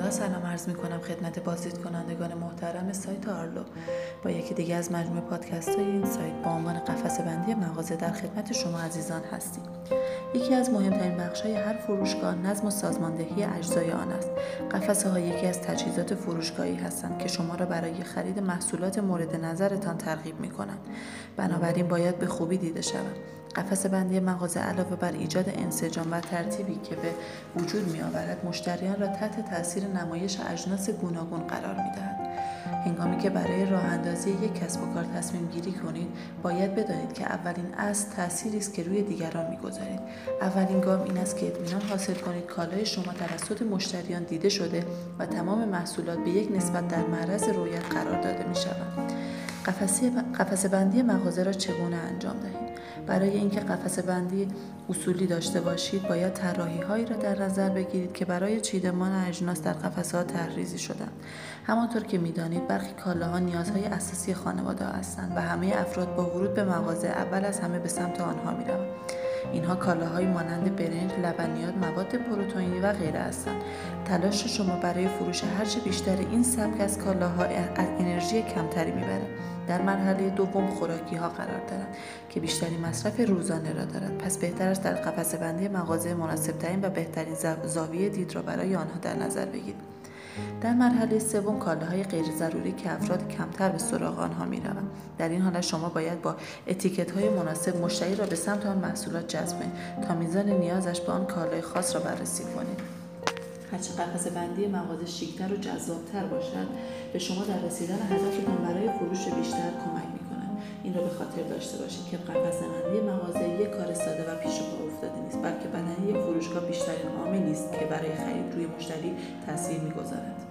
با سلام عرض می کنم خدمت بازدید کنندگان محترم سایت آرلو. با یکی دیگه از مجموعه پادکست های این سایت با عنوان قفس بندی مغازه در خدمت شما عزیزان هستیم. یکی از مهمترین بخش های هر فروشگاه نظم و سازماندهی اجزای آن است. قفسه ها یکی از تجهیزات فروشگاهی هستند که شما را برای خرید محصولات مورد نظرتان ترغیب می کنند. بنابراین باید به خوبی دیده شود قفس بندی مغازه علاوه بر ایجاد انسجام و ترتیبی که به وجود می آورد مشتریان را تحت تاثیر نمایش اجناس گوناگون قرار می دهد. هنگامی که برای راه اندازی یک کسب و کار تصمیم گیری کنید باید بدانید که اولین اصل تأثیری است که روی دیگران می‌گذارید اولین گام این است که اطمینان حاصل کنید کالای شما توسط مشتریان دیده شده و تمام محصولات به یک نسبت در معرض رویت قرار داده می شوند قفسه بندی مغازه را چگونه انجام دهید؟ برای اینکه قفسه بندی اصولی داشته باشید باید طراحی هایی را در نظر بگیرید که برای چیدمان اجناس در قفسه ها طرحریزی شدند. همانطور که می‌دانید برخی کالاها نیازهای اساسی خانواده هستند و همه افراد با ورود به مغازه اول از همه به سمت آنها می‌روند. اینها کالاهایی مانند برنج، لبنیات، مواد پروتئینی و غیره هستند. تلاش شما برای فروش هرچه بیشتر این سبک از کالاها انرژی کمتری می‌بره. در مرحله دوم خوراکی ها قرار دارند که بیشتری مصرف روزانه را دارد پس بهتر است در قفسه بندی مغازه مناسب ترین و بهترین زاویه دید را برای آنها در نظر بگیرید در مرحله سوم کالاهای غیر ضروری که افراد کمتر به سراغ آنها می روند. در این حالت شما باید با اتیکت های مناسب مشتری را به سمت آن محصولات جذب تا میزان نیازش به آن کالای خاص را بررسی کنید. هرچه قفس بندی مغازه شیکتر و جذابتر باشد به شما در رسیدن هدفتان برای فروش بیشتر کمک می‌کنند این را به خاطر داشته باشید که قفس بندی مغازه یک کار ساده و پیش پا افتاده نیست بلکه بدنی یک فروشگاه بیشترین عاملی است که برای خرید روی مشتری تاثیر می‌گذارد.